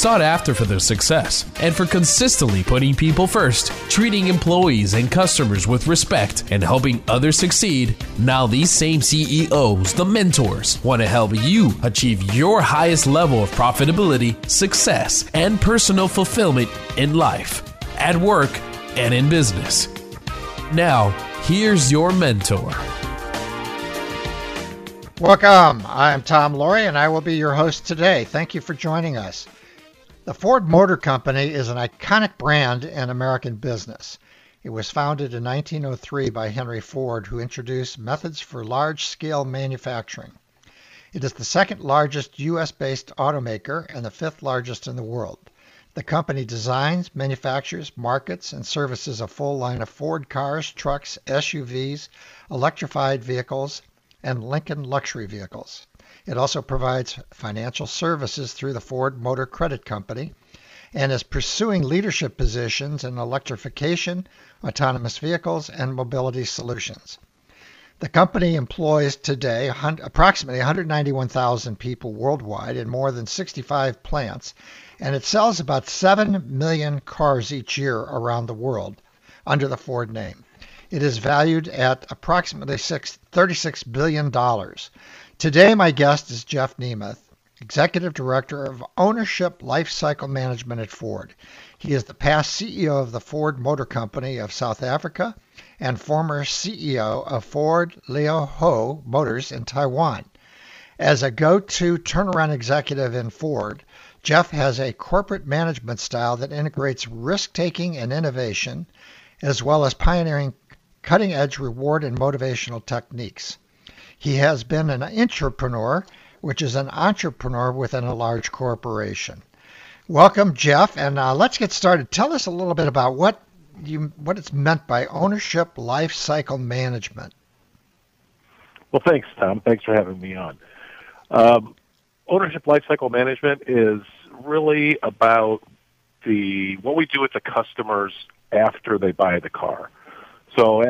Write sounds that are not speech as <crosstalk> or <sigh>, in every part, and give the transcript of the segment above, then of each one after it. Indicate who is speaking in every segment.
Speaker 1: Sought after for their success and for consistently putting people first, treating employees and customers with respect, and helping others succeed, now these same CEOs, the mentors, want to help you achieve your highest level of profitability, success, and personal fulfillment in life, at work, and in business. Now, here's your mentor.
Speaker 2: Welcome. I'm Tom Loarie, and I will be your host today. Thank you for joining us. The Ford Motor Company is an iconic brand in American business. It was founded in 1903 by Henry Ford, who introduced methods for large scale manufacturing. It is the second largest U.S. based automaker and the fifth largest in the world. The company designs, manufactures, markets, and services a full line of Ford cars, trucks, SUVs, electrified vehicles, and Lincoln luxury vehicles. It also provides financial services through the Ford Motor Credit Company and is pursuing leadership positions in electrification, autonomous vehicles, and mobility solutions. The company employs today approximately 191,000 people worldwide in more than 65 plants, and it sells about 7 million cars each year around the world under the Ford name. It is valued at approximately $36 billion. Today, my guest is Jeff Nemeth, Executive Director of Ownership Lifecycle Management at Ford. He is the past CEO of the Ford Motor Company of South Africa and former CEO of Ford Lio Ho Motors in Taiwan. As a go to turnaround executive in Ford, Jeff has a corporate management style that integrates risk taking and innovation, as well as pioneering cutting edge reward and motivational techniques. He has been an intrapreneur, which is an entrepreneur within a large corporation. Welcome, Jeff, and uh, let's get started. Tell us a little bit about what you what it's meant by ownership life cycle management.
Speaker 3: Well, thanks, Tom. Thanks for having me on. Um, ownership life cycle management is really about the what we do with the customers after they buy the car. So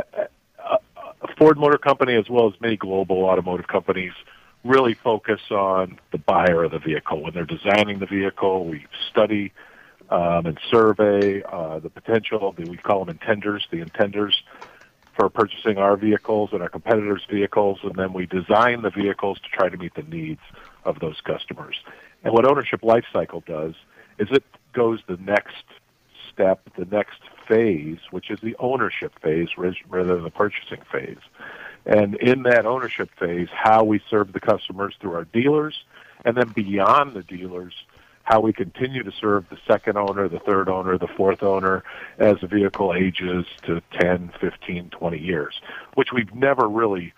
Speaker 3: Ford Motor Company, as well as many global automotive companies, really focus on the buyer of the vehicle. When they're designing the vehicle, we study um, and survey uh, the potential. We call them intenders, the intenders for purchasing our vehicles and our competitors' vehicles, and then we design the vehicles to try to meet the needs of those customers. And what ownership lifecycle does is it goes the next step, the next phase, which is the ownership phase rather than the purchasing phase. And in that ownership phase, how we serve the customers through our dealers, and then beyond the dealers, how we continue to serve the second owner, the third owner, the fourth owner as the vehicle ages to 10, 15, 20 years, which we've never really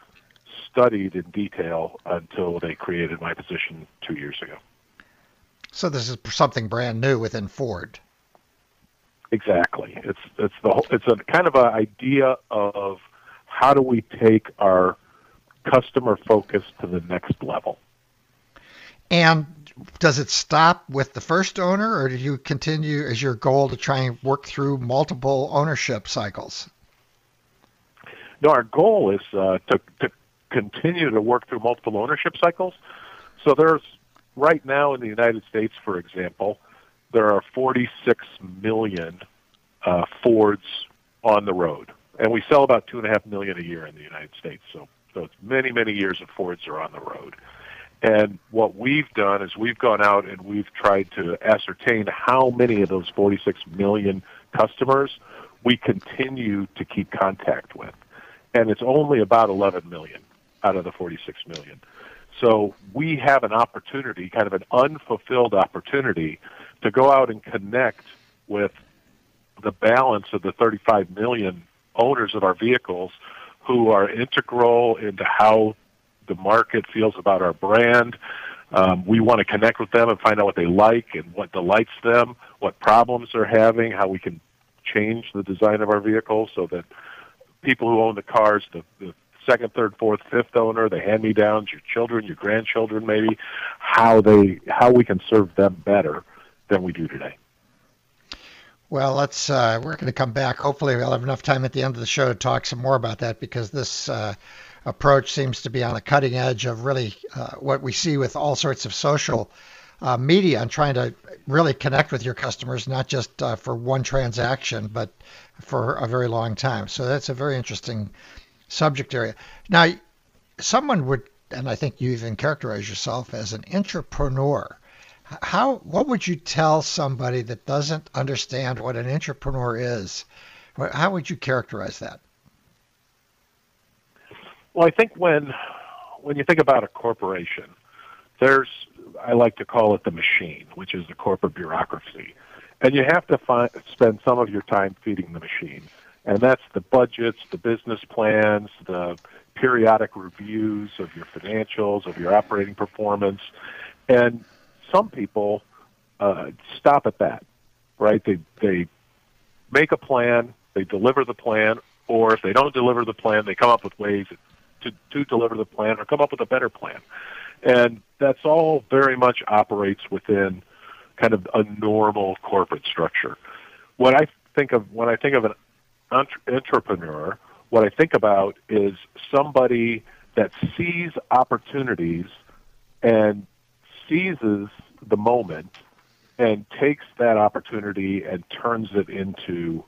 Speaker 3: studied in detail until they created my position two years ago.
Speaker 2: So this is something brand new within Ford.
Speaker 3: Exactly. It's it's the it's a kind of an idea of how do we take our customer focus to the next level.
Speaker 2: And does it stop with the first owner, or do you continue as your goal to try and work through multiple ownership cycles?
Speaker 3: No, our goal is uh, to, to continue to work through multiple ownership cycles. So there's right now in the United States, for example, there are 46 million uh, Fords on the road, and we sell about two and a half million a year in the United States. So, so it's many, many years of Fords are on the road. And what we've done is we've gone out and we've tried to ascertain how many of those 46 million customers we continue to keep contact with. And it's only about 11 million out of the 46 million. So we have an opportunity, kind of an unfulfilled opportunity, to go out and connect with the balance of the 35 million owners of our vehicles who are integral into how the market feels about our brand. Um, we want to connect with them and find out what they like and what delights them, what problems they're having, how we can change the design of our vehicles so that people who own the cars, the, the second, third, fourth, fifth owner, the hand-me-downs, your children, your grandchildren, maybe how they how we can serve them better than we do today.
Speaker 2: Well, let's. Uh, we're going to come back. Hopefully, we'll have enough time at the end of the show to talk some more about that because this uh, approach seems to be on the cutting edge of really uh, what we see with all sorts of social uh, media and trying to really connect with your customers, not just uh, for one transaction, but for a very long time. So that's a very interesting subject area. Now, someone would, and I think you even characterize yourself as an entrepreneur how what would you tell somebody that doesn't understand what an intrapreneur is? How would you characterize that?
Speaker 3: Well, I think when when you think about a corporation, there's I like to call it the machine, which is the corporate bureaucracy, and you have to find, spend some of your time feeding the machine, and that's the budgets, the business plans, the periodic reviews of your financials, of your operating performance, and some people uh, stop at that, right? They they make a plan, they deliver the plan, or if they don't deliver the plan, they come up with ways to to deliver the plan or come up with a better plan, and that's all very much operates within kind of a normal corporate structure. What I think of when I think of an entrepreneur, what I think about is somebody that sees opportunities and seizes the moment and takes that opportunity and turns it into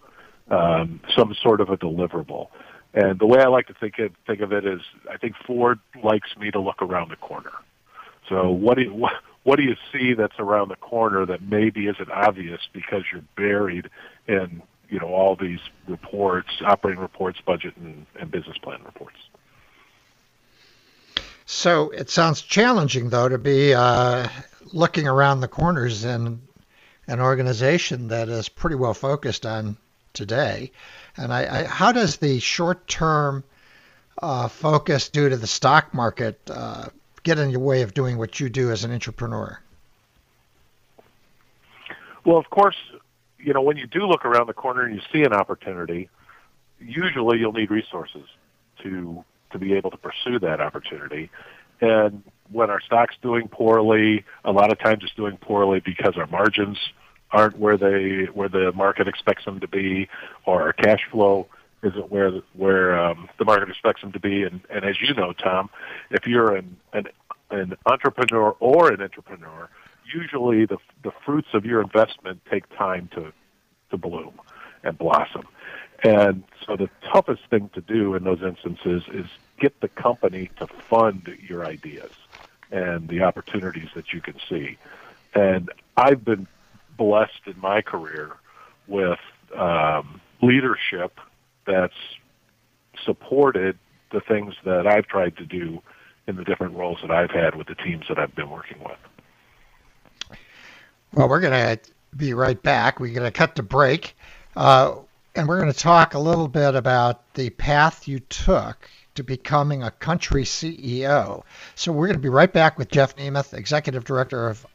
Speaker 3: um, some sort of a deliverable. And the way I like to think of, think of it is, I think Ford likes me to look around the corner. So what do you, what, what do you see that's around the corner that maybe isn't obvious because you're buried in you know all these reports, operating reports, budget and, and business plan reports.
Speaker 2: So it sounds challenging, though, to be uh, looking around the corners in an organization that is pretty well focused on today. And I, I how does the short-term uh, focus due to the stock market uh, get in your way of doing what you do as an entrepreneur?
Speaker 3: Well, of course, you know when you do look around the corner and you see an opportunity, usually you'll need resources to to be able to pursue that opportunity. And when our stock's doing poorly, a lot of times it's doing poorly because our margins aren't where they where the market expects them to be, or our cash flow isn't where the, where um, the market expects them to be. And, and as you know, Tom, if you're an, an an entrepreneur or an entrepreneur, usually the the fruits of your investment take time to to bloom and blossom. And so the toughest thing to do in those instances is get the company to fund your ideas and the opportunities that you can see. And I've been blessed in my career with um, leadership that's supported the things that I've tried to do in the different roles that I've had with the teams that I've been working with.
Speaker 2: Well, we're going to be right back. We're going to cut to break. Uh, and we're going to talk a little bit about the path you took to becoming a country CEO. So we're going to be right back with Jeff Nemeth, Executive Director of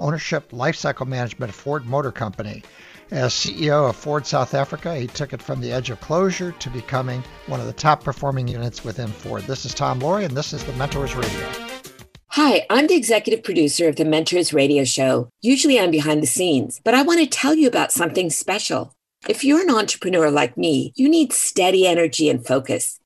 Speaker 2: Ownership Lifecycle Management at Ford Motor Company. As CEO of Ford South Africa, he took it from the edge of closure to becoming one of the top performing units within Ford. This is Tom Loarie, and this is the Mentors Radio.
Speaker 4: Hi, I'm the executive producer of the Mentors Radio Show. Usually I'm behind the scenes, but I want to tell you about something special. If you're an entrepreneur like me, you need steady energy and focus.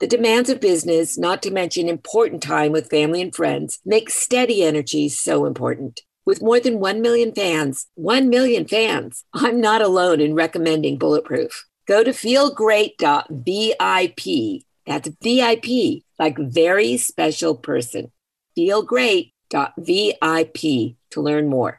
Speaker 4: The demands of business, not to mention important time with family and friends, make steady energy so important. With more than 1 million fans, 1 million fans, I'm not alone in recommending Bulletproof. Go to feelgreat.vip. That's VIP, like very special person. Feelgreat.vip to learn more.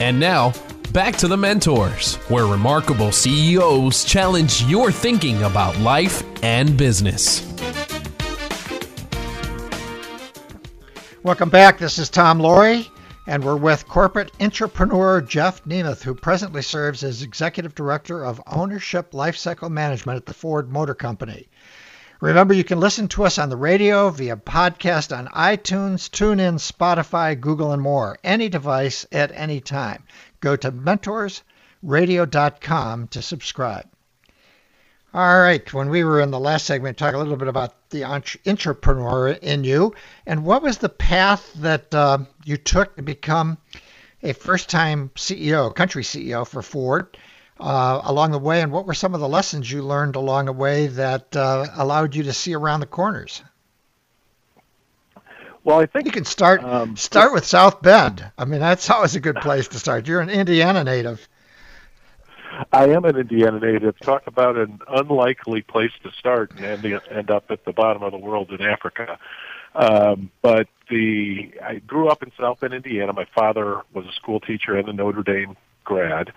Speaker 1: And now, back to the mentors, where remarkable CEOs challenge your thinking about life and business.
Speaker 2: Welcome back. This is Tom Loarie, and we're with corporate entrepreneur Jeff Nemeth, who presently serves as Executive Director of Ownership Lifecycle Management at the Ford Motor Company. Remember, you can listen to us on the radio, via podcast on iTunes, TuneIn, Spotify, Google, and more, any device at any time. Go to mentorsradio.com to subscribe. All right, when we were in the last segment, talk a little bit about the entrepreneur in you, and what was the path that uh, you took to become a first-time CEO, country CEO for Ford? Uh, along the way, and what were some of the lessons you learned along the way that uh, allowed you to see around the corners?
Speaker 3: Well, I think
Speaker 2: you can start um, start with South Bend. I mean, that's always a good place to start. You're an Indiana native.
Speaker 3: I am an Indiana native. Talk about an unlikely place to start and end, end up at the bottom of the world in Africa. Um, but the I grew up in South Bend, Indiana. My father was a school teacher and a Notre Dame grad.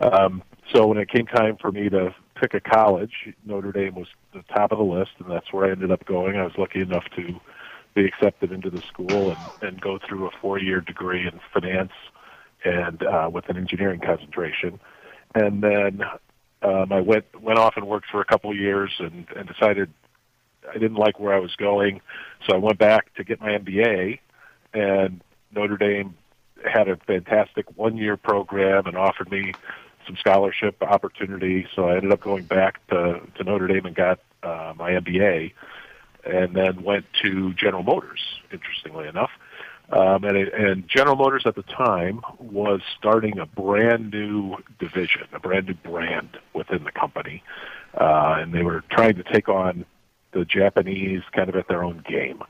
Speaker 3: Um, so when it came time for me to pick a college, Notre Dame was the top of the list, and that's where I ended up going. I was lucky enough to be accepted into the school and, and go through a four-year degree in finance and uh, with an engineering concentration. And then um, I went went off and worked for a couple of years and, and decided I didn't like where I was going, so I went back to get my MBA. And Notre Dame had a fantastic one-year program and offered me some scholarship opportunity. So I ended up going back to, to Notre Dame and got uh, my MBA, and then went to General Motors. Interestingly enough, um, and, it, and General Motors at the time was starting a brand new division, a brand new brand within the company, uh, and they were trying to take on the Japanese kind of at their own game.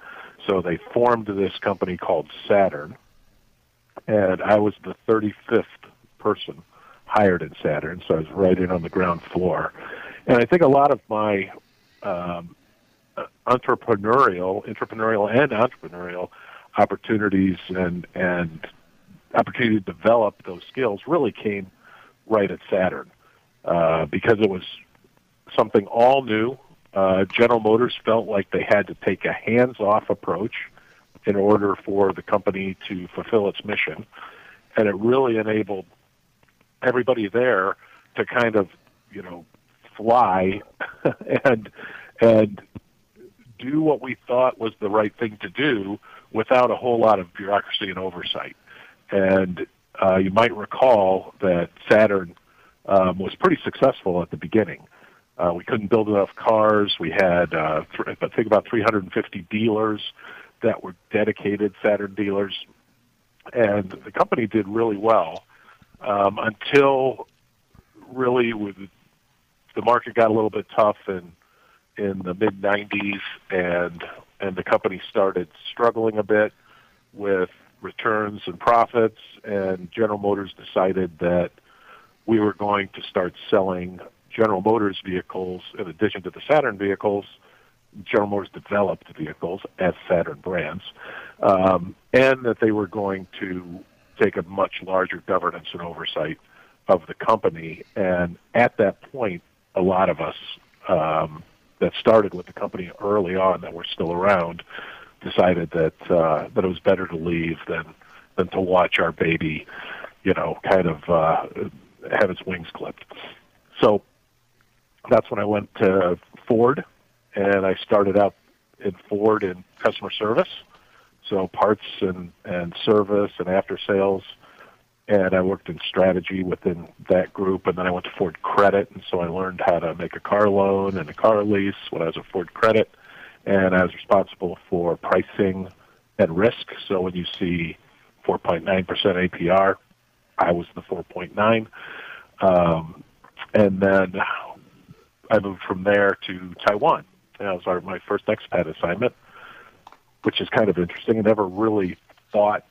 Speaker 3: So they formed this company called Saturn, and I was the 35th person hired in Saturn, so I was right in on the ground floor. And I think a lot of my um, entrepreneurial, entrepreneurial and entrepreneurial opportunities and and opportunity to develop those skills really came right at Saturn uh, because it was something all new. Uh, General Motors felt like they had to take a hands-off approach in order for the company to fulfill its mission, and it really enabled everybody there to kind of you know fly <laughs> and and do what we thought was the right thing to do without a whole lot of bureaucracy and oversight. And uh, you might recall that Saturn um, was pretty successful at the beginning. Uh, we couldn't build enough cars. We had, uh, th- I think, about 350 dealers that were dedicated Saturn dealers, and the company did really well um, until really with the market got a little bit tough in in the mid 90s and and the company started struggling a bit with returns and profits and General Motors decided that we were going to start selling General Motors vehicles in addition to the Saturn vehicles. General Motors developed vehicles as Saturn brands, um, and that they were going to take a much larger governance and oversight of the company. And at that point, a lot of us um, that started with the company early on that were still around decided that uh, that it was better to leave than than to watch our baby, you know, kind of uh, have its wings clipped. So that's when I went to Ford, and I started out in Ford in customer service, so parts and and service and after sales. And I worked in strategy within that group, and then I went to Ford Credit, and so I learned how to make a car loan and a car lease when I was at Ford Credit, and I was responsible for pricing and risk. So when you see 4.9% APR, I was the 4.9. Um, and then I moved from there to Taiwan. That was our, my first expat assignment, which is kind of interesting. I never really thought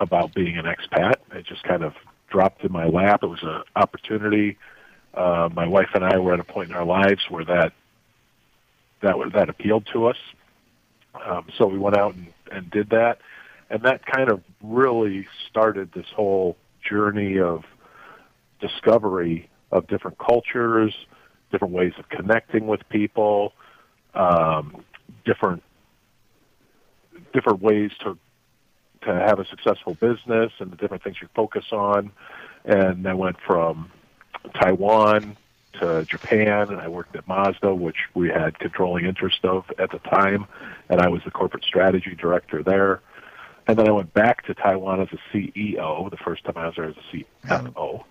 Speaker 3: about being an expat. It just kind of dropped in my lap. It was an opportunity. Uh, my wife and I were at a point in our lives where that that that appealed to us. Um, so we went out and, and did that, and that kind of really started this whole journey of discovery of different cultures, different ways of connecting with people, um, different different ways to to have a successful business and the different things you focus on. And I went from Taiwan to Japan, and I worked at Mazda, which we had controlling interest of at the time, and I was the corporate strategy director there. And then I went back to Taiwan as a CEO. The first time I was there as a CFO,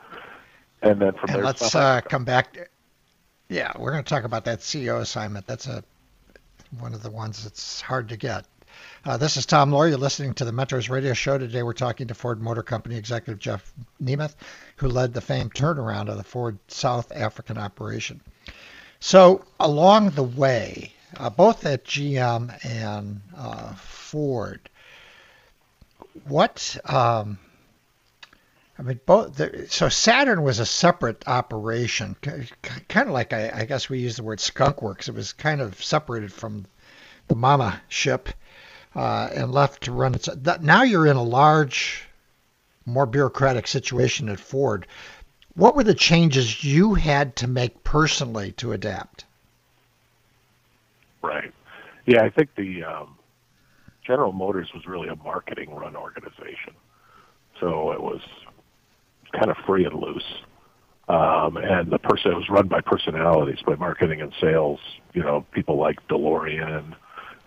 Speaker 3: and then from
Speaker 2: and
Speaker 3: there,
Speaker 2: let's uh, come back. To, yeah, we're going to talk about that CEO assignment. That's a one of the ones that's hard to get. Uh, this is Tom Loarie. You're listening to the Mentors Radio Show. Today we're talking to Ford Motor Company executive Jeff Nemeth, who led the famed turnaround of the Ford South African operation. So along the way, uh, both at GM and uh, Ford, what um, I mean, both. The, so Saturn was a separate operation, kind of like I, I, guess we use the word skunk works. It was kind of separated from the mama ship uh, and left to run its. Now you're in a large, more bureaucratic situation at Ford. What were the changes you had to make personally to adapt?
Speaker 3: Right. Yeah, I think the um, General Motors was really a marketing run organization. So it was kind of free and loose. Um, and the person it was run by personalities, by marketing and sales. You know, people like DeLorean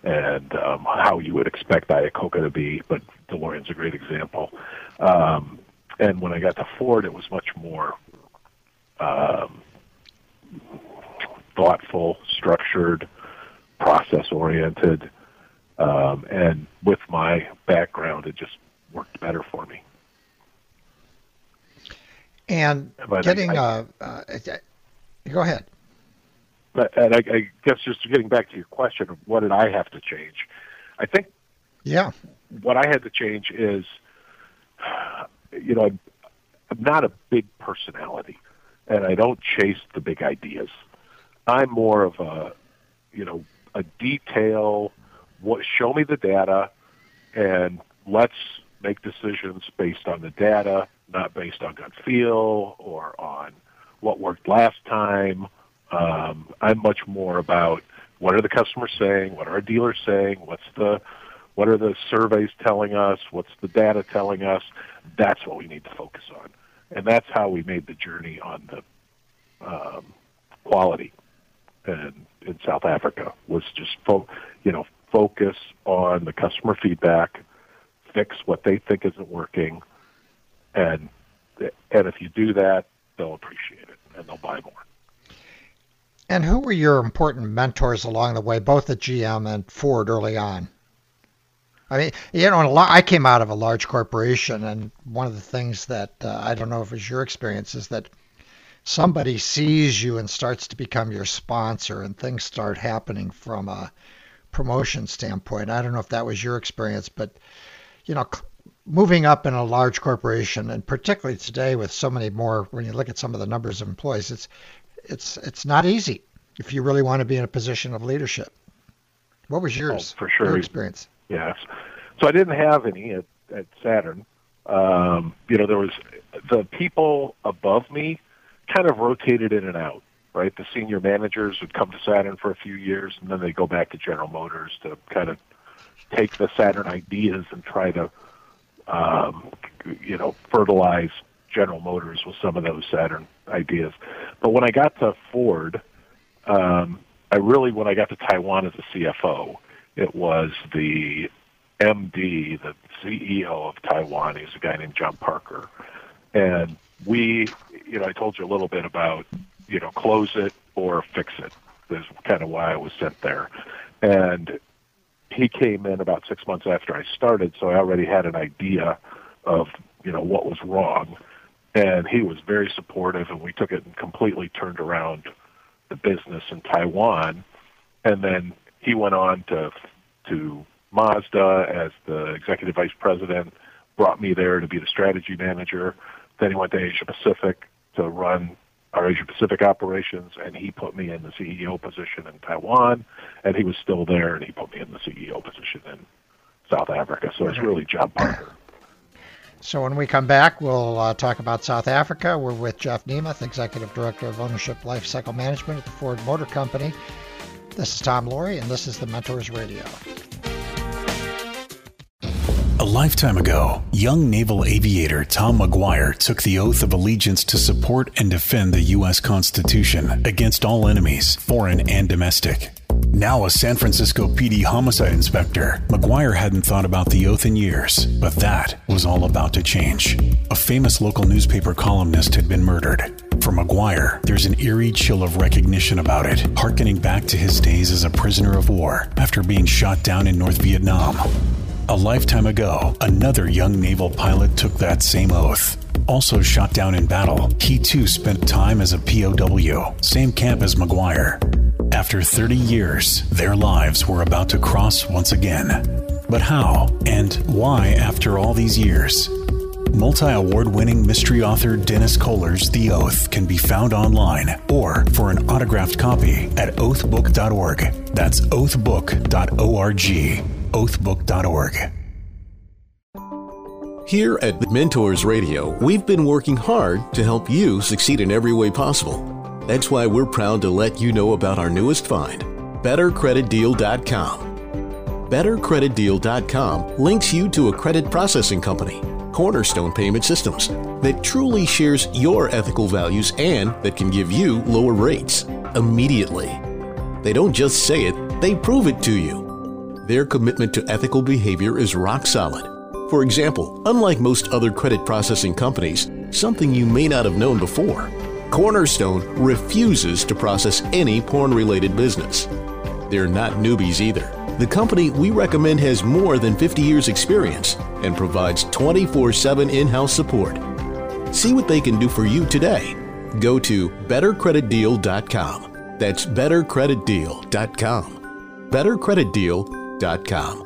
Speaker 3: and um, how you would expect Iacocca to be, but DeLorean's a great example. Um, and when I got to Ford, it was much more um, thoughtful, structured, process oriented, um, and with my background, it just worked better for me.
Speaker 2: And but getting, I, I, uh, uh, go ahead.
Speaker 3: But, and I, I guess just getting back to your question of what did I have to change, I think.
Speaker 2: Yeah.
Speaker 3: What I had to change is, you know, I'm, I'm not a big personality, and I don't chase the big ideas. I'm more of a, you know, a detail. What show me the data, and let's make decisions based on the data not based on gut feel or on what worked last time. Um, I'm much more about what are the customers saying, what are our dealers saying, what's the what are the surveys telling us, what's the data telling us. That's what we need to focus on, and that's how we made the journey on the um, quality in, in South Africa was just fo- you know focus on the customer feedback, fix what they think isn't working, and and if you do that, they'll appreciate it and they'll buy more.
Speaker 2: And who were your important mentors along the way, both at GM and Ford early on? I mean, you know, I came out of a large corporation, and one of the things that uh, I don't know if it's your experience is that somebody sees you and starts to become your sponsor, and things start happening from a promotion standpoint. I don't know if that was your experience, but you know, moving up in a large corporation, and particularly today with so many more, when you look at some of the numbers of employees, it's it's it's not easy if you really want to be in a position of leadership. What was yours?
Speaker 3: Oh, for sure.
Speaker 2: Your experience.
Speaker 3: Yes. So I didn't have any at, at Saturn. Um, you know, there was the people above me kind of rotated in and out. Right, the senior managers would come to Saturn for a few years, and then they go back to General Motors to kind of take the Saturn ideas and try to um, you know, fertilize General Motors with some of those Saturn ideas. But when I got to Ford, um, I really, when I got to Taiwan as a CFO, it was the MD, the CEO of Taiwan. He's a guy named John Parker, and we, you know, I told you a little bit about, you know, close it or fix it. Is kind of why I was sent there, and he came in about six months after I started, so I already had an idea of, you know, what was wrong, and he was very supportive, and we took it and completely turned around the business in Taiwan, and then he went on to to Mazda as the executive vice president, brought me there to be the strategy manager. Then he went to Asia Pacific to run our Asia Pacific operations, and he put me in the CEO position in Taiwan, and he was still there, and he put me in the CEO position in South Africa. So it's really John Parker.
Speaker 2: So when we come back, we'll uh, talk about South Africa. We're with Jeff Nemeth, Executive Director of Ownership Lifecycle Management at the Ford Motor Company. This is Tom Loarie, and this is the Mentors Radio.
Speaker 5: A lifetime ago, young naval aviator Tom McGuire took the oath of allegiance to support and defend the U.S. Constitution against all enemies, foreign and domestic. Now a San Francisco PD homicide inspector, McGuire hadn't thought about the oath in years, but that was all about to change. A famous local newspaper columnist had been murdered. For McGuire, there's an eerie chill of recognition about it, harkening back to his days as a prisoner of war after being shot down in North Vietnam. A lifetime ago, another young naval pilot took that same oath. Also shot down in battle, he too spent time as a POW, same camp as McGuire. After 30 years, their lives were about to cross once again. But how and why after all these years? Multi award winning mystery author Dennis Koller's The Oath can be found online or for an autographed copy at oathbook.org. That's oathbook.org oathbook.org.
Speaker 6: Here at Mentors Radio, we've been working hard to help you succeed in every way possible. That's why we're proud to let you know about our newest find, BetterCreditDeal.com. BetterCreditDeal.com links you to a credit processing company, Cornerstone Payment Systems, that truly shares your ethical values and that can give you lower rates immediately. They don't just say it, they prove it to you. Their commitment to ethical behavior is rock solid. For example, unlike most other credit processing companies, something you may not have known before, Cornerstone refuses to process any porn related business. They're not newbies either. The company we recommend has more than 50 years' experience and provides 24 7 in house support. See what they can do for you today. Go to bettercreditdeal.com. That's bettercreditdeal.com. BetterCreditDeal.com com.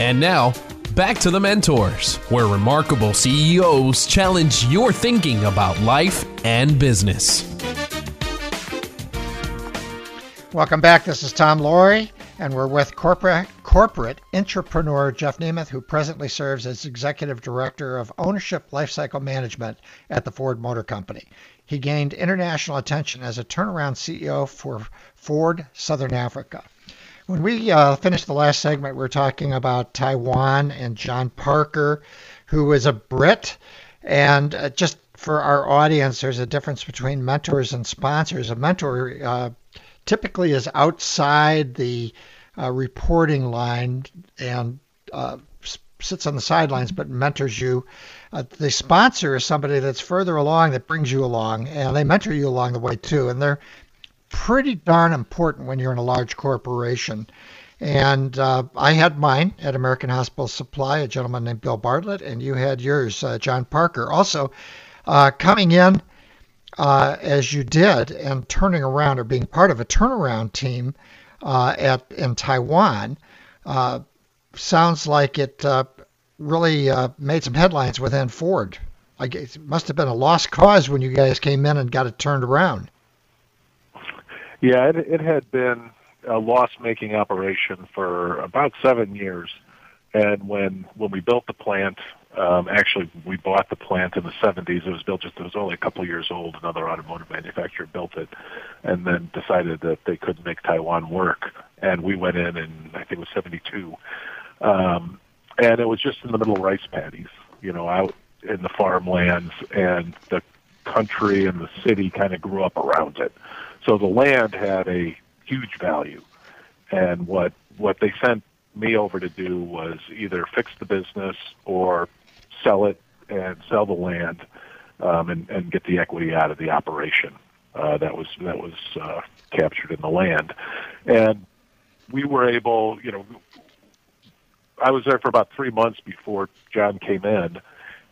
Speaker 1: And now, back to the mentors, where remarkable CEOs challenge your thinking about life and business.
Speaker 2: Welcome back. This is Tom Loarie, and we're with corporate corporate entrepreneur Jeff Nemeth, who presently serves as executive director of ownership lifecycle management at the Ford Motor Company. He gained international attention as a turnaround CEO for Ford Southern Africa. When we uh, finished the last segment, we were talking about Taiwan and John Parker, who is a Brit. And uh, just for our audience, there's a difference between mentors and sponsors. A mentor uh, typically is outside the uh, reporting line and uh, sits on the sidelines but mentors you. Uh, the sponsor is somebody that's further along that brings you along, and they mentor you along the way too. And they're pretty darn important when you're in a large corporation. And uh, I had mine at American Hospital Supply, a gentleman named Bill Bartlett, and you had yours, uh, John Parker. Also, uh, coming in uh, as you did and turning around or being part of a turnaround team uh, at in Taiwan uh, sounds like it really made some headlines within Ford. I guess it must have been a lost cause when you guys came in and got it turned around.
Speaker 3: Yeah, it, it had been a loss-making operation for about seven years, and when when we built the plant, um, actually we bought the plant in the 70s. It was built just it was only a couple years old. Another automotive manufacturer built it, and then decided that they couldn't make Taiwan work, and we went in and I think it was 72, um, and it was just in the middle of rice paddies, you know, out in the farmlands, and the country and the city kind of grew up around it. So the land had a huge value, and what what they sent me over to do was either fix the business or sell it and sell the land um, and, and get the equity out of the operation uh, that was that was uh, captured in the land, and we were able, you know, I was there for about three months before John came in,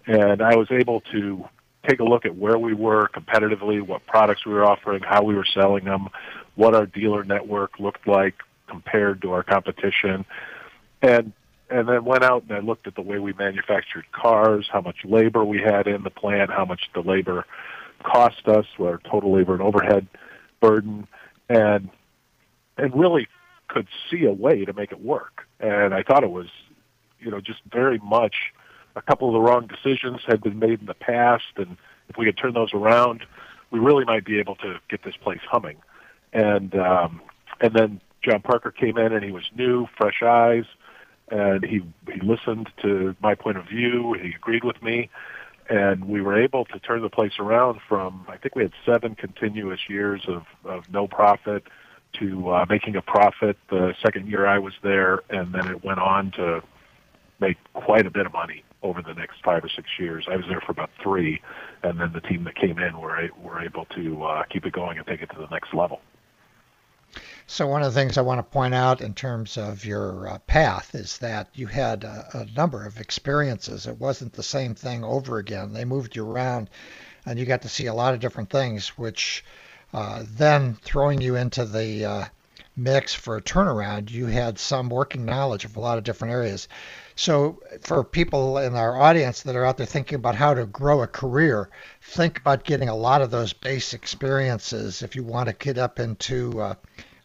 Speaker 3: and I was able to take a look at where we were competitively, what products we were offering, how we were selling them, what our dealer network looked like compared to our competition, and and then went out and I looked at the way we manufactured cars, how much labor we had in the plant, how much the labor cost us, our total labor and overhead burden, and and really could see a way to make it work. And I thought it was, you know, just very much a couple of the wrong decisions had been made in the past, and if we could turn those around, we really might be able to get this place humming. And um, and then John Parker came in, and he was new, fresh eyes, and he he listened to my point of view. He agreed with me, and we were able to turn the place around from I think we had seven continuous years of of no profit to uh, making a profit the second year I was there, and then it went on to make quite a bit of money over the next five or six years. I was there for about three, and then the team that came in were were able to uh, keep it going and take it to the next level.
Speaker 2: So one of the things I want to point out in terms of your uh, path is that you had a, a, number of experiences. It wasn't the same thing over again. They moved you around, and you got to see a lot of different things, which uh, then throwing you into the uh, mix for a turnaround, you had some working knowledge of a lot of different areas. So, for people in our audience that are out there thinking about how to grow a career, think about getting a lot of those base experiences if you want to get up into uh,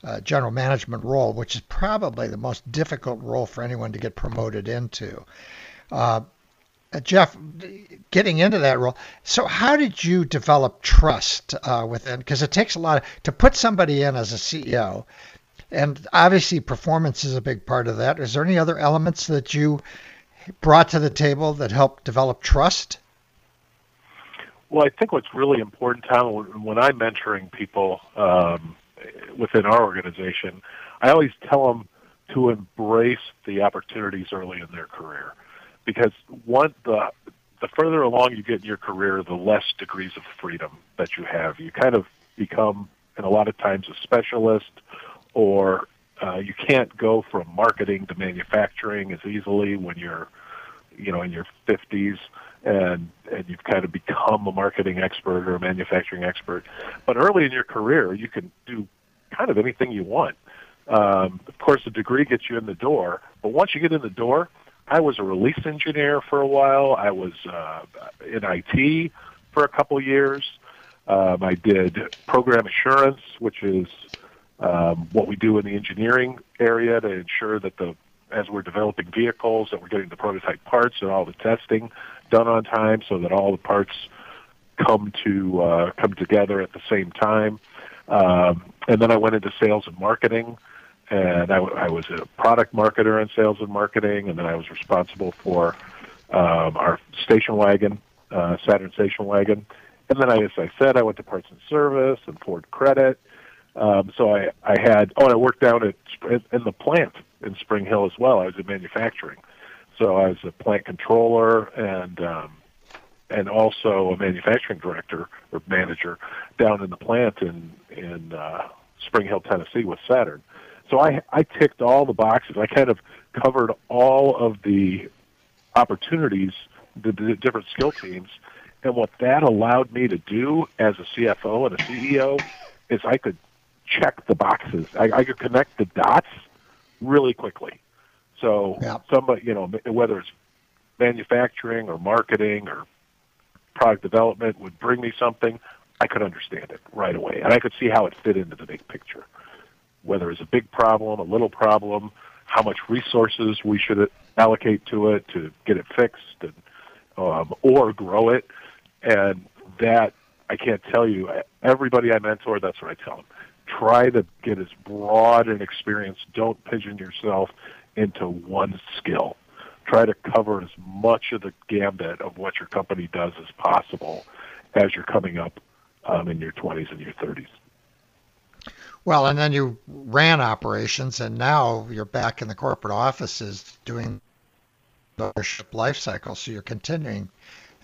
Speaker 2: a general management role, which is probably the most difficult role for anyone to get promoted into. Uh Jeff, getting into that role. So, how did you develop trust uh, within? Because it takes a lot of, to put somebody in as a CEO and obviously, performance is a big part of that. Is there any other elements that you brought to the table that helped develop trust?
Speaker 3: Well, I think what's really important, Tom, when I'm mentoring people um, within our organization, I always tell them to embrace the opportunities early in their career, because one the the further along you get in your career, the less degrees of freedom that you have. You kind of become, and a lot of times, a specialist or uh, you can't go from marketing to manufacturing as easily when you're, you know, in your 50s and and you've kind of become a marketing expert or a manufacturing expert. But early in your career, you can do kind of anything you want. Um, of course, the degree gets you in the door, but once you get in the door, I was a release engineer for a while. I was uh, in IT for a couple years. Um, I did program assurance, which is um, what we do in the engineering area to ensure that the as we're developing vehicles that we're getting the prototype parts and all the testing done on time so that all the parts come to uh, come together at the same time. Um, and then I went into sales and marketing, and I, I was a product marketer in sales and marketing, and then I was responsible for um, our station wagon, uh, Saturn station wagon. And then, I, as I said, I went to parts and service and Ford Credit, um, so I, I had, oh, and I worked down at in the plant in Spring Hill as well. I was in manufacturing. So I was a plant controller and um, and also a manufacturing director or manager down in the plant in in uh, Spring Hill, Tennessee, with Saturn. So I I ticked all the boxes. I kind of covered all of the opportunities, the, the different skill teams, and what that allowed me to do as a CFO and a CEO is I could check the boxes. I, I could connect the dots really quickly. So yeah. somebody, you know, whether it's manufacturing or marketing or product development would bring me something, I could understand it right away, and I could see how it fit into the big picture. Whether it's a big problem, a little problem, how much resources we should allocate to it to get it fixed, and um, or grow it, and that I can't tell you. Everybody I mentor, that's what I tell them. Try to get as broad an experience. Don't pigeon yourself into one skill. Try to cover as much of the gambit of what your company does as possible as you're coming up um, in your 20s and your 30s.
Speaker 2: Well, and then you ran operations, and now you're back in the corporate offices doing the ownership life cycle. So you're continuing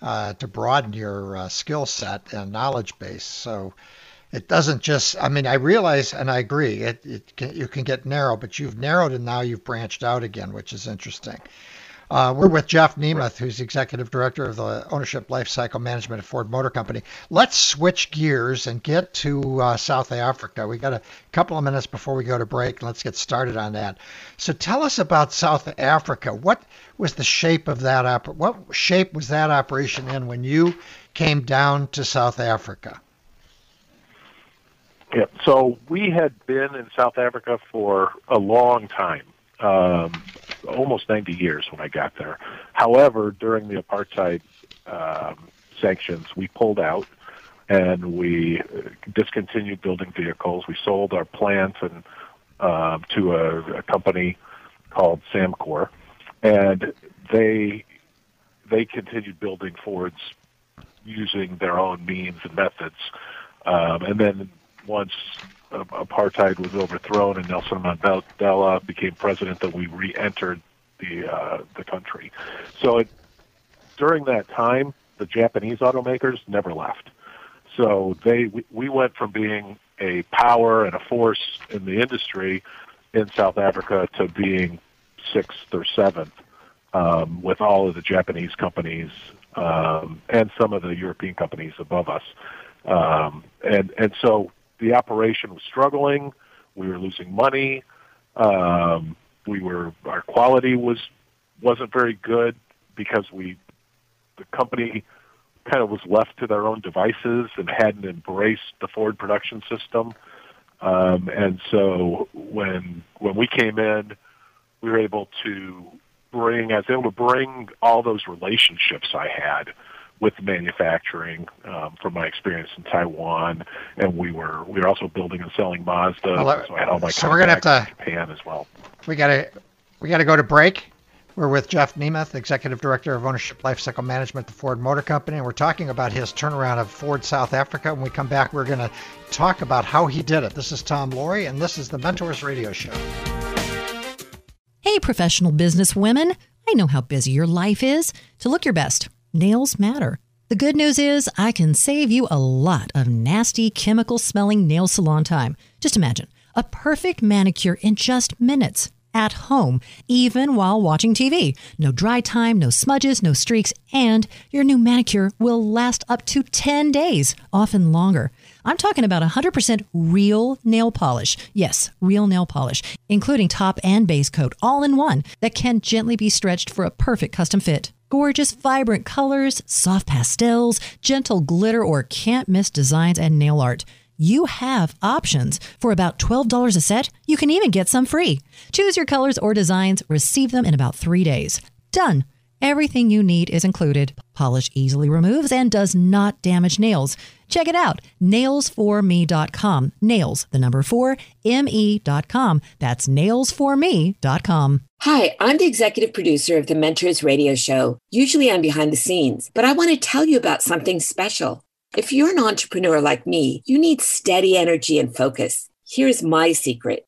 Speaker 2: uh, to broaden your uh, skill set and knowledge base. So it doesn't just i mean i realize and i agree it, it can, you can get narrow but you've narrowed and now you've branched out again which is interesting. Uh, we're with jeff nemeth who's executive director of the ownership lifecycle management at ford motor company. Let's switch gears and get to uh, south africa. We got a couple of minutes before we go to break. Let's get started on that. So tell us about south africa. What was the shape of that op- what shape was that operation in when you came down to south africa
Speaker 3: yeah. So we had been in South Africa for a long time, um, almost 90 years when I got there. However, during the apartheid um, sanctions, we pulled out and we discontinued building vehicles. We sold our plant and um, to a, a company called Samcor, and they they continued building Fords using their own means and methods. Um, and then once apartheid was overthrown and Nelson Mandela became president that we re-entered the uh, the country. So it, during that time, the Japanese automakers never left. So they we, we went from being a power and a force in the industry in South Africa to being sixth or seventh um, with all of the Japanese companies um, and some of the European companies above us. Um, and and so the operation was struggling. We were losing money. Um, we were our quality was wasn't very good because we the company kind of was left to their own devices and hadn't embraced the Ford production system. Um, and so when when we came in, we were able to bring I was able to bring all those relationships I had with manufacturing um, from my experience in Taiwan, and we were we were also building and selling Mazda. Well, so I had all my
Speaker 2: so we're gonna have to
Speaker 3: Japan as well.
Speaker 2: We gotta we gotta go to break. We're with Jeff Nemeth, Executive Director of Ownership Lifecycle Management at the Ford Motor Company, and we're talking about his turnaround of Ford South Africa. When we come back, we're going to talk about how he did it. This is Tom Loarie, and this is the Mentors Radio Show.
Speaker 7: Hey, professional business women. I know how busy your life is. To look your best, nails matter. The good news is I can save you a lot of nasty chemical smelling nail salon time. Just imagine a perfect manicure in just minutes at home, even while watching TV. No dry time, no smudges, no streaks, and your new manicure will last up to 10 days, often longer. I'm talking about 100% real nail polish. Yes, real nail polish, including top and base coat all in one that can gently be stretched for a perfect custom fit. Gorgeous, vibrant colors, soft pastels, gentle glitter, or can't miss designs and nail art. You have options. For about $12 a set, you can even get some free. Choose your colors or designs, receive them in about three days. Done. Everything you need is included. Polish easily removes and does not damage nails. Check it out, nails4me.com. Nails, the number four, me.com. That's nails4me.com.
Speaker 4: Hi, I'm the executive producer of the Mentors Radio Show. Usually I'm behind the scenes, but I want to tell you about something special. If you're an entrepreneur like me, you need steady energy and focus. Here's my secret.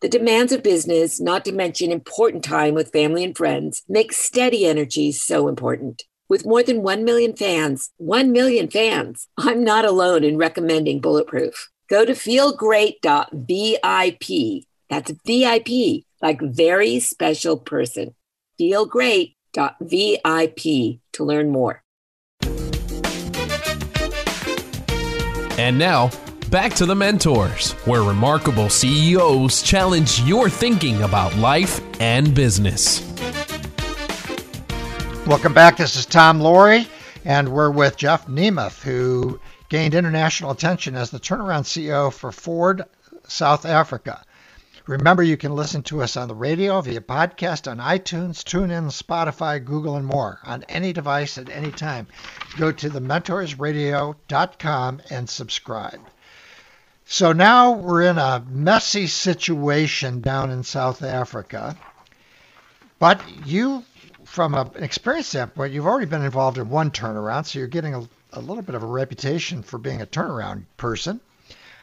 Speaker 4: The demands of business, not to mention important time with family and friends, make steady energy so important. With more than 1 million fans, 1 million fans, I'm not alone in recommending Bulletproof. Go to feelgreat.vip. That's VIP, like very special person. Feelgreat.vip to learn more.
Speaker 1: And now, back to the mentors, where remarkable CEOs challenge your thinking about life and business.
Speaker 2: Welcome back. This is Tom Loarie, and we're with Jeff Nemeth, who gained international attention as the turnaround CEO for Ford South Africa. Remember, you can listen to us on the radio, via podcast, on iTunes, TuneIn, Spotify, Google, and more on any device at any time. Go to thementorsradio.com and subscribe. So now we're in a messy situation down in South Africa. But you, from an experience standpoint, you've already been involved in one turnaround, so you're getting a, a little bit of a reputation for being a turnaround person.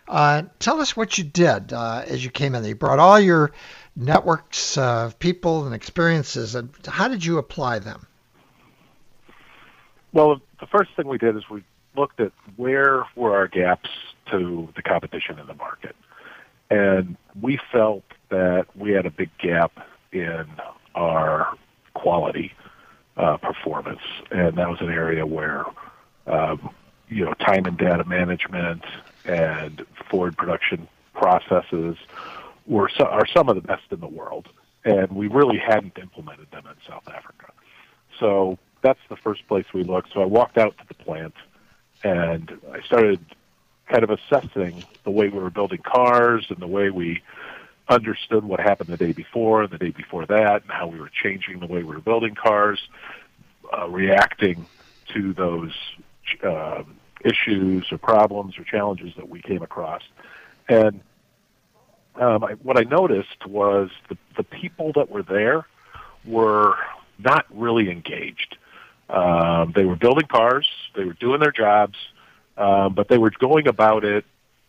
Speaker 2: Uh, tell us what you did uh, as you came in. You brought all your networks of people and experiences, and how did you apply them?
Speaker 3: Well, the first thing we did is we looked at where were our gaps to the competition in the market, and we felt that we had a big gap in our quality uh, performance, and that was an area where um, you know time and data management and Ford production processes were so, are some of the best in the world, and we really hadn't implemented them in South Africa. So that's the first place we looked. So I walked out to the plant, and I started kind of assessing the way we were building cars and the way we understood what happened the day before and the day before that, and how we were changing the way we were building cars, uh, reacting to those uh, issues or problems or challenges that we came across. And um, I, what I noticed was the, the people that were there were not really engaged. Um, they were building cars, they were doing their jobs, um, but they were going about it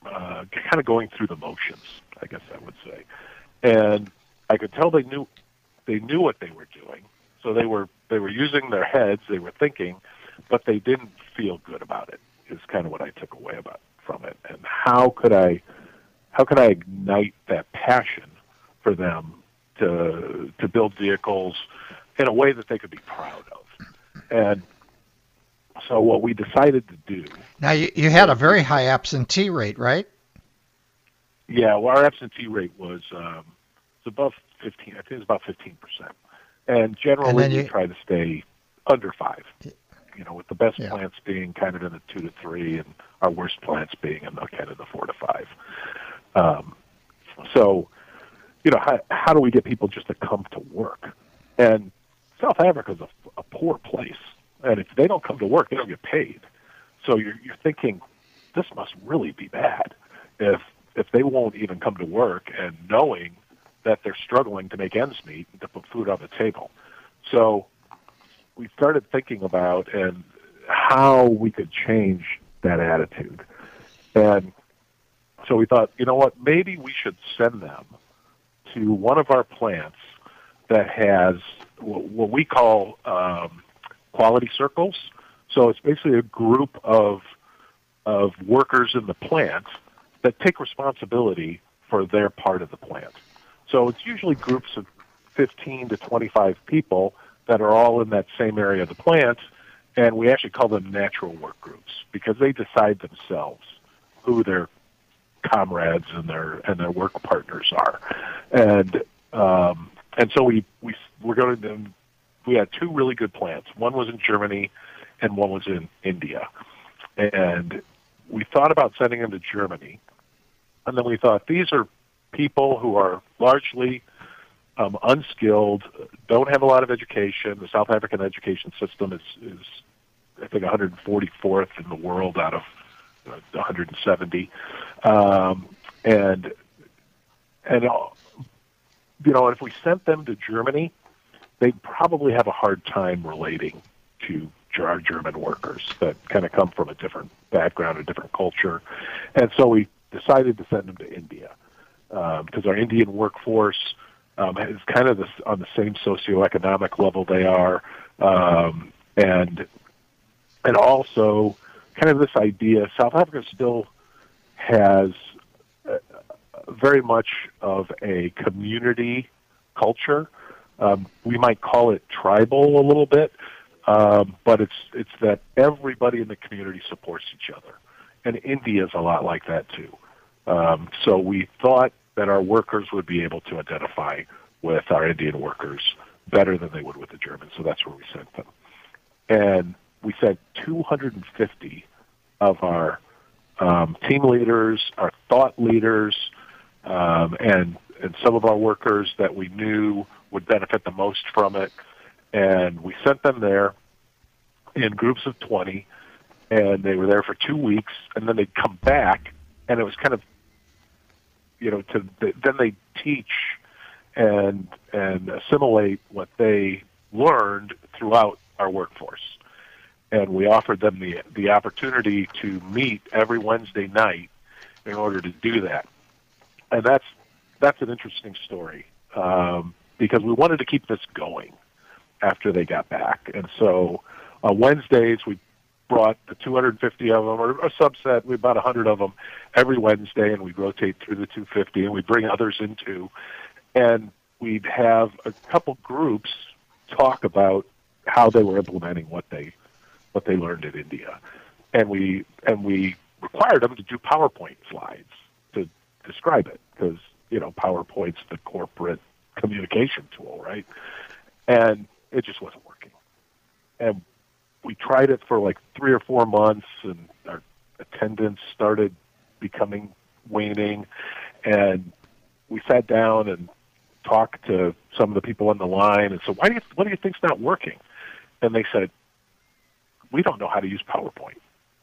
Speaker 3: uh, kind of going through the motions, I guess I would say. And I could tell they knew they knew what they were doing, so they were they were using their heads, they were thinking, but they didn't feel good about it is kind of what I took away about from it. And how could I how could I ignite that passion for them to to build vehicles in a way that they could be proud of? And so what we decided to do.
Speaker 2: Now you, you had a very high absentee rate, right?
Speaker 3: Yeah, well, our absentee rate was um, was above fifteen. I think it was about fifteen percent, and generally and you, we try to stay under five you know, with the best yeah. plants being kind of in the two to three, and our worst plants being in the kind of the four to five. Um, so, you know, how, how do we get people just to come to work? And South Africa is a, a poor place, and if they don't come to work, they don't get paid. So you're you're thinking, this must really be bad if if they won't even come to work and knowing that they're struggling to make ends meet and to put food on the table. So we started thinking about and how we could change that attitude. And so we thought, you know what, maybe we should send them to one of our plants that has what we call um, quality circles. So it's basically a group of of workers in the plant that take responsibility for their part of the plant. So it's usually groups of 15 to 25 people that are all in that same area of the plant, and we actually call them natural work groups because they decide themselves who their comrades and their and their work partners are, and um, and so we we we're going to we had two really good plants. One was in Germany, and one was in India, and we thought about sending them to Germany, and then we thought these are people who are largely um, unskilled, don't have a lot of education. The South African education system is, is I think, 144th in the world out of uh, 170, um, and and uh, you know, if we sent them to Germany, they'd probably have a hard time relating to our German workers that kind of come from a different background, a different culture, and so we decided to send them to India because um, our Indian workforce um, is kind of on the same socioeconomic level they are, um, and and also kind of this idea. South Africa still has uh, very much of a community culture. Um, we might call it tribal a little bit, um, but it's it's that everybody in the community supports each other, and India is a lot like that too. Um, so we thought that our workers would be able to identify with our Indian workers better than they would with the Germans. So that's where we sent them. And we sent 250 of our um, team leaders, our thought leaders, um, and and some of our workers that we knew would benefit the most from it. And we sent them there in groups of 20, and they were there for two weeks, and then they'd come back, and it was kind of, you know, to then they teach and and assimilate what they learned throughout our workforce. And we offered them the the opportunity to meet every Wednesday night in order to do that. And that's that's an interesting story um, because we wanted to keep this going after they got back. And so on Wednesdays we brought the 250 of them, or a subset, we about 100 of them every Wednesday, and we'd rotate through the 250, and we'd bring others into and we'd have a couple groups talk about how they were implementing what they what they learned in India, and we and we required them to do PowerPoint slides to describe it because you know PowerPoint's the corporate communication tool, right? And it just wasn't working. And we tried it for like three or four months, and our attendance started becoming waning, and we sat down and talked to some of the people on the line and said, "Why do you what do you think's not working?" And they said, "We don't know how to use PowerPoint.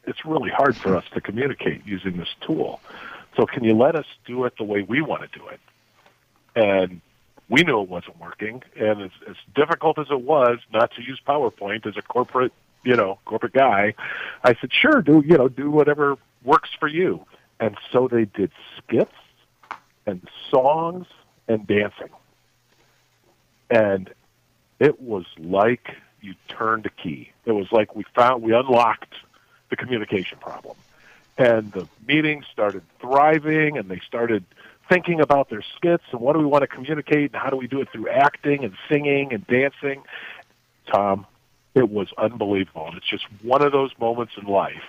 Speaker 3: It's really hard for us to communicate using this tool. So can you let us do it the way we want to do it?" And we knew it wasn't working, and as, as difficult as it was not to use PowerPoint as a corporate, you know, corporate guy, I said, "Sure, do you know, do whatever works for you." And so they did skits and songs and dancing. And it was like you turned a key. It was like we found we unlocked the communication problem. And the meetings started thriving and they started thinking about their skits and what do we want to communicate and how do we do it through acting and singing and dancing. Tom, it was unbelievable. And it's just one of those moments in life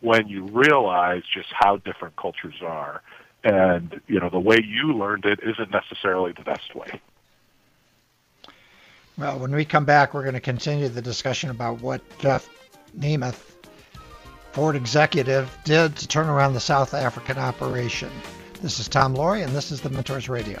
Speaker 3: when you realize just how different cultures are and you know the way you learned it isn't necessarily the best way.
Speaker 2: Well, when we come back, we're going to continue the discussion about what Jeff Nemeth, Ford executive, did to turn around the South African operation. This is Tom Loarie, and this is the Mentors Radio.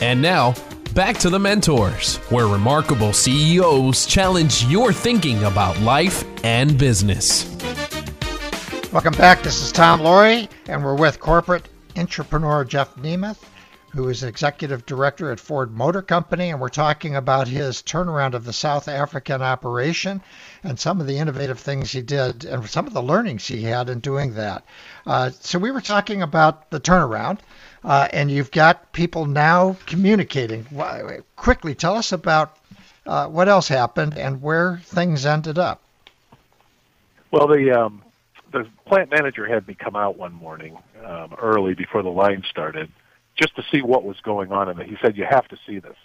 Speaker 1: And now, back to the mentors, where remarkable CEOs challenge your thinking about life and business.
Speaker 2: Welcome back. This is Tom Loarie, and we're with corporate entrepreneur Jeff Nemeth, who is executive director at Ford Motor Company, and we're talking about his turnaround of the South African operation and some of the innovative things he did and some of the learnings he had in doing that. Uh, so we were talking about the turnaround uh, and you've got people now communicating. Quickly, tell us about uh, what else happened and where things ended up.
Speaker 3: Well, the um, the plant manager had me come out one morning um, early before the line started, just to see what was going on, in it. he said, "You have to see this."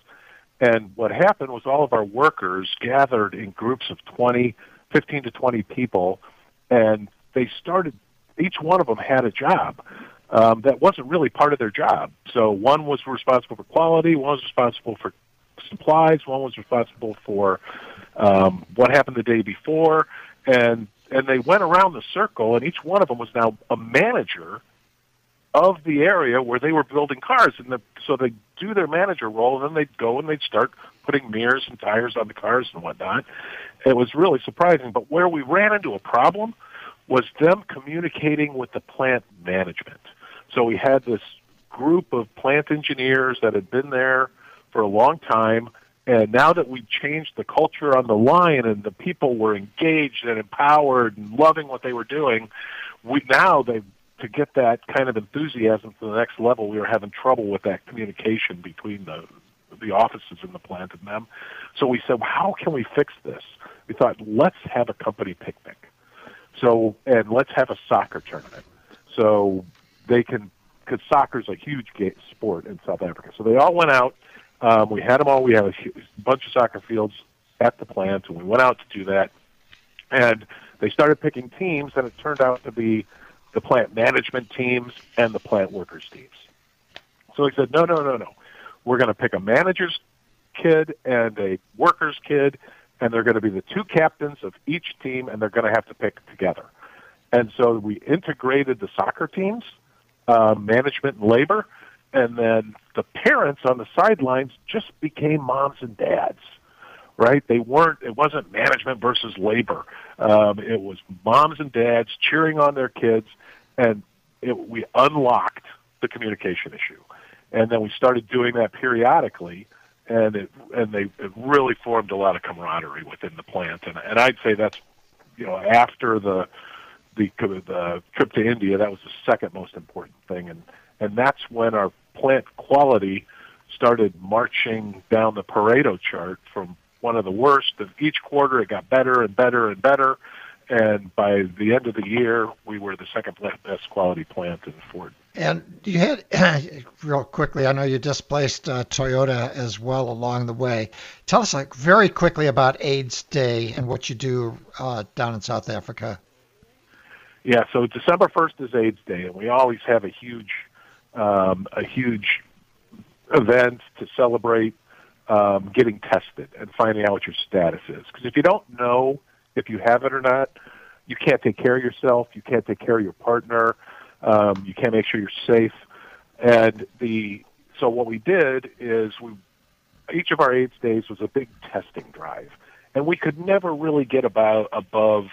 Speaker 3: And what happened was all of our workers gathered in groups of 20, 15 to 20 people, and they started. Each one of them had a job um, that wasn't really part of their job. So one was responsible for quality, one was responsible for supplies, one was responsible for um, what happened the day before, and and they went around the circle, and each one of them was now a manager of the area where they were building cars, and the, so they do their manager role, and then they'd go and they'd start putting mirrors and tires on the cars and whatnot. It was really surprising, but where we ran into a problem was them communicating with the plant management. So we had this group of plant engineers that had been there for a long time. And now that we changed the culture on the line and the people were engaged and empowered and loving what they were doing, we now they to get that kind of enthusiasm to the next level, we were having trouble with that communication between the the offices in the plant and them. So we said, well, how can we fix this? We thought, let's have a company picnic. So and let's have a soccer tournament. So they can because soccer is a huge sport in South Africa. So they all went out. Um, we had them all. We had a bunch of soccer fields at the plant, and we went out to do that. And they started picking teams, and it turned out to be the plant management teams and the plant workers teams. So he said, no, no, no, no. We're going to pick a manager's kid and a worker's kid, and they're going to be the two captains of each team, and they're going to have to pick together. And so we integrated the soccer teams – uh, management and labor, and then the parents on the sidelines just became moms and dads. Right? They weren't. It wasn't management versus labor. Um, it was moms and dads cheering on their kids, and it, we unlocked the communication issue. And then we started doing that periodically, and it and they it really formed a lot of camaraderie within the plant. And and I'd say that's you know after the the, the trip to India, that was the second most important thing, and and that's when our plant quality started marching down the Pareto chart from one of the worst. And each quarter, it got better and better and better, and by the end of the year, we were the second best quality plant in Ford.
Speaker 2: And you had, <clears throat> real quickly, I know you displaced uh, Toyota as well along the way. Tell us, like, very quickly about AIDS Day and what you do uh, down in South Africa.
Speaker 3: Yeah, so December first is AIDS Day, and we always have a huge, um, a huge event to celebrate um, getting tested and finding out what your status is. Because if you don't know if you have it or not, you can't take care of yourself. You can't take care of your partner. Um, you can't make sure you're safe. And the so what we did is we each of our AIDS days was a big testing drive, and we could never really get about above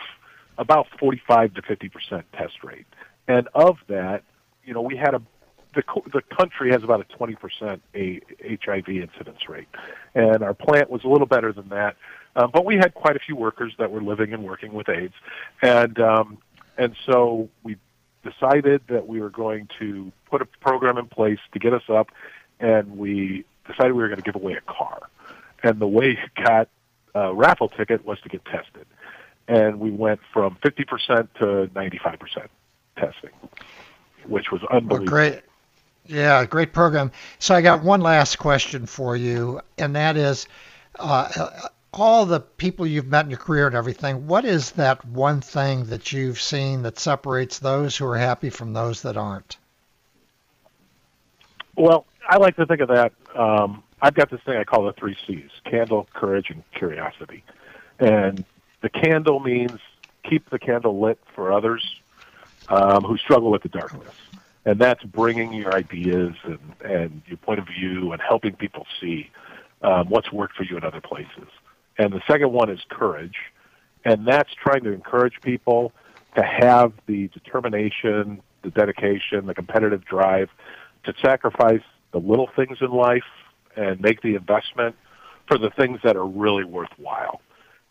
Speaker 3: about 45 to 50 percent test rate. And of that, you know, we had a the the country has about a 20 percent a HIV incidence rate, and our plant was a little better than that. Um, but we had quite a few workers that were living and working with AIDS, and um, and so we decided that we were going to put a program in place to get us up, and we decided we were going to give away a car. And the way you got a raffle ticket was to get tested, and we went from 50% to 95% testing, which was unbelievable. Well,
Speaker 2: great. Yeah, great program. So I got one last question for you, and that is, uh, all the people you've met in your career and everything, what is that one thing that you've seen that separates those who are happy from those that aren't?
Speaker 3: Well, I like to think of that. Um, I've got this thing I call the three C's candle, courage, and curiosity. And the candle means keep the candle lit for others um, who struggle with the darkness. And that's bringing your ideas and, and your point of view and helping people see um, what's worked for you in other places. And the second one is courage. And that's trying to encourage people to have the determination, the dedication, the competitive drive to sacrifice the little things in life and make the investment for the things that are really worthwhile.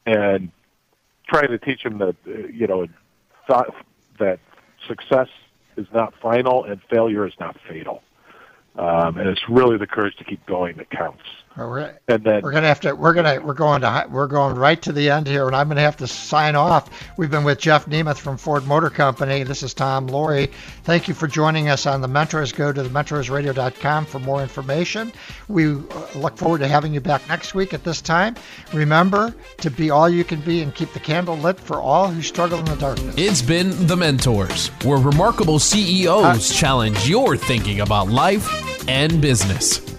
Speaker 3: And trying to teach them that, uh, you know, thought that success is not final and failure is not fatal. Um, and it's really the courage to keep going that counts.
Speaker 2: We're, and then we're gonna have to we're gonna we're going to we're going right to the end here, and I'm gonna have to sign off. We've been with Jeff Nemeth from Ford Motor Company. This is Tom Loarie. Thank you for joining us on the Mentors. Go to thementorsradio.com for more information. We uh, look forward to having you back next week at this time. Remember to be all you can be and keep the candle lit for all who struggle in the darkness.
Speaker 1: It's been the Mentors, where remarkable CEOs uh, challenge your thinking about life and business.